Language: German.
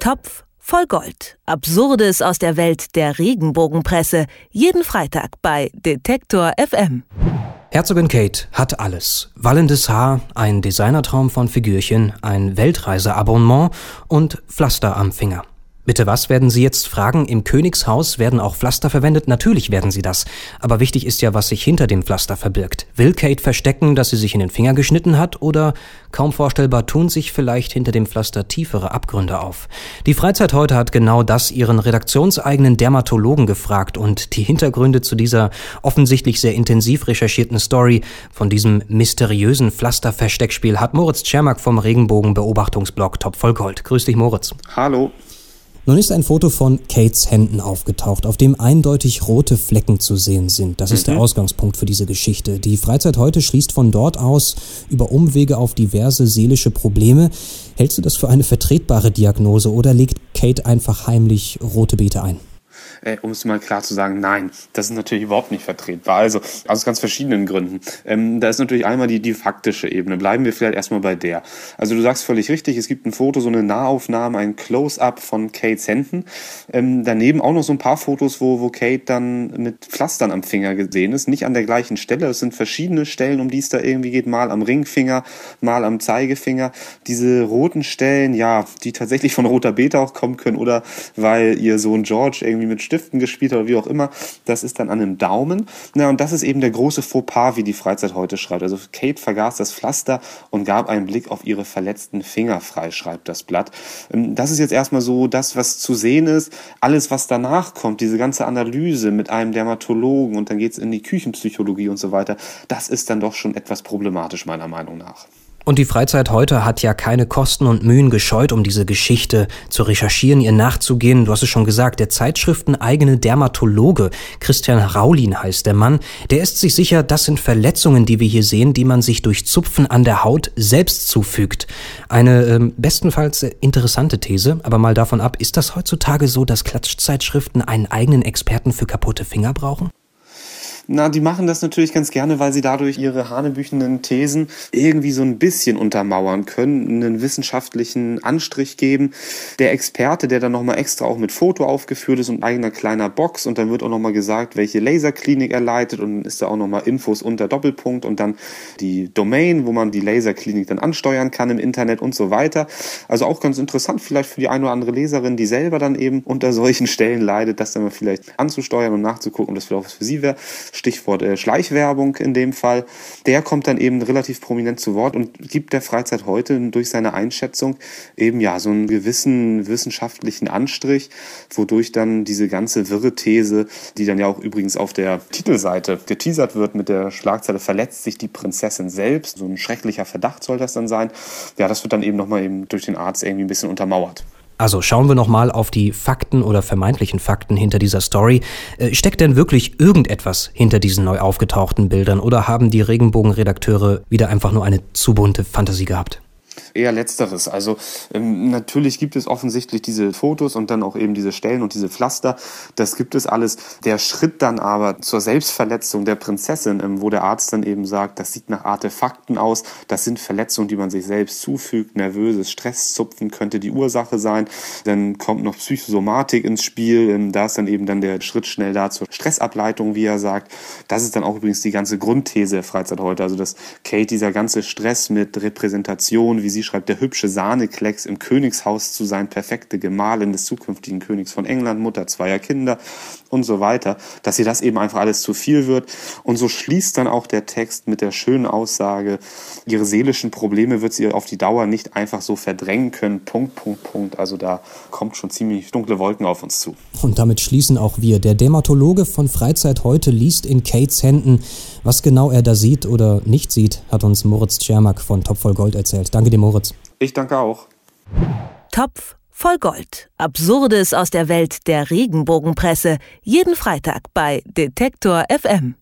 Topf voll Gold. Absurdes aus der Welt der Regenbogenpresse. Jeden Freitag bei Detektor FM. Herzogin Kate hat alles. Wallendes Haar, ein Designertraum von Figürchen, ein Weltreiseabonnement und Pflaster am Finger. Bitte was werden Sie jetzt fragen? Im Königshaus werden auch Pflaster verwendet? Natürlich werden sie das. Aber wichtig ist ja, was sich hinter dem Pflaster verbirgt. Will Kate verstecken, dass sie sich in den Finger geschnitten hat? Oder, kaum vorstellbar, tun sich vielleicht hinter dem Pflaster tiefere Abgründe auf? Die Freizeit heute hat genau das ihren redaktionseigenen Dermatologen gefragt und die Hintergründe zu dieser offensichtlich sehr intensiv recherchierten Story von diesem mysteriösen Pflaster-Versteckspiel hat Moritz Czermak vom Regenbogen-Beobachtungsblog Top voll Gold. Grüß dich, Moritz. Hallo. Nun ist ein Foto von Kates Händen aufgetaucht, auf dem eindeutig rote Flecken zu sehen sind. Das ist mhm. der Ausgangspunkt für diese Geschichte. Die Freizeit heute schließt von dort aus über Umwege auf diverse seelische Probleme. Hältst du das für eine vertretbare Diagnose oder legt Kate einfach heimlich rote Beete ein? Äh, um es mal klar zu sagen, nein, das ist natürlich überhaupt nicht vertretbar. Also aus ganz verschiedenen Gründen. Ähm, da ist natürlich einmal die, die faktische Ebene. Bleiben wir vielleicht erstmal bei der. Also du sagst völlig richtig, es gibt ein Foto, so eine Nahaufnahme, ein Close-up von Kates Händen. Ähm, daneben auch noch so ein paar Fotos, wo, wo Kate dann mit Pflastern am Finger gesehen ist. Nicht an der gleichen Stelle, es sind verschiedene Stellen, um die es da irgendwie geht. Mal am Ringfinger, mal am Zeigefinger. Diese roten Stellen, ja, die tatsächlich von roter Beta auch kommen können oder weil ihr Sohn George irgendwie mit Stiften gespielt oder wie auch immer. Das ist dann an einem Daumen. Na, und das ist eben der große Fauxpas, wie die Freizeit heute schreibt. Also Kate vergaß das Pflaster und gab einen Blick auf ihre verletzten Finger frei, schreibt das Blatt. Ähm, das ist jetzt erstmal so das, was zu sehen ist. Alles, was danach kommt, diese ganze Analyse mit einem Dermatologen und dann geht es in die Küchenpsychologie und so weiter, das ist dann doch schon etwas problematisch, meiner Meinung nach. Und die Freizeit heute hat ja keine Kosten und Mühen gescheut, um diese Geschichte zu recherchieren, ihr nachzugehen. Du hast es schon gesagt, der Zeitschrifteneigene Dermatologe, Christian Raulin heißt der Mann, der ist sich sicher, das sind Verletzungen, die wir hier sehen, die man sich durch Zupfen an der Haut selbst zufügt. Eine ähm, bestenfalls interessante These, aber mal davon ab, ist das heutzutage so, dass Klatschzeitschriften einen eigenen Experten für kaputte Finger brauchen? Na, die machen das natürlich ganz gerne, weil sie dadurch ihre hanebüchenden Thesen irgendwie so ein bisschen untermauern können, einen wissenschaftlichen Anstrich geben. Der Experte, der dann nochmal extra auch mit Foto aufgeführt ist und eigener kleiner Box und dann wird auch nochmal gesagt, welche Laserklinik er leitet und dann ist da auch nochmal Infos unter Doppelpunkt und dann die Domain, wo man die Laserklinik dann ansteuern kann im Internet und so weiter. Also auch ganz interessant vielleicht für die eine oder andere Leserin, die selber dann eben unter solchen Stellen leidet, das dann mal vielleicht anzusteuern und nachzugucken, ob das vielleicht auch was für sie wäre. Stichwort äh, Schleichwerbung in dem Fall, der kommt dann eben relativ prominent zu Wort und gibt der Freizeit heute durch seine Einschätzung eben ja so einen gewissen wissenschaftlichen Anstrich, wodurch dann diese ganze wirre These, die dann ja auch übrigens auf der Titelseite geteasert wird mit der Schlagzeile verletzt sich die Prinzessin selbst, so ein schrecklicher Verdacht soll das dann sein. Ja, das wird dann eben nochmal eben durch den Arzt irgendwie ein bisschen untermauert. Also schauen wir nochmal auf die Fakten oder vermeintlichen Fakten hinter dieser Story. Äh, steckt denn wirklich irgendetwas hinter diesen neu aufgetauchten Bildern oder haben die Regenbogenredakteure wieder einfach nur eine zu bunte Fantasie gehabt? Eher letzteres. Also ähm, natürlich gibt es offensichtlich diese Fotos und dann auch eben diese Stellen und diese Pflaster. Das gibt es alles. Der Schritt dann aber zur Selbstverletzung der Prinzessin, ähm, wo der Arzt dann eben sagt, das sieht nach Artefakten aus, das sind Verletzungen, die man sich selbst zufügt, nervöses Stresszupfen könnte die Ursache sein. Dann kommt noch Psychosomatik ins Spiel. Ähm, da ist dann eben dann der Schritt schnell da zur Stressableitung, wie er sagt. Das ist dann auch übrigens die ganze Grundthese der Freizeit heute. Also dass Kate dieser ganze Stress mit Repräsentation, wie sie schreibt, der hübsche Sahneklecks im Königshaus zu sein, perfekte Gemahlin des zukünftigen Königs von England, Mutter zweier Kinder und so weiter, dass ihr das eben einfach alles zu viel wird. Und so schließt dann auch der Text mit der schönen Aussage, ihre seelischen Probleme wird sie auf die Dauer nicht einfach so verdrängen können. Punkt, Punkt, Punkt. Also da kommt schon ziemlich dunkle Wolken auf uns zu. Und damit schließen auch wir. Der Dermatologe von Freizeit heute liest in Kates Händen. Was genau er da sieht oder nicht sieht, hat uns Moritz Tschermak von Top voll Gold erzählt. Danke dir, Moritz. Ich danke auch. Topf voll Gold. Absurdes aus der Welt der Regenbogenpresse. Jeden Freitag bei Detektor FM.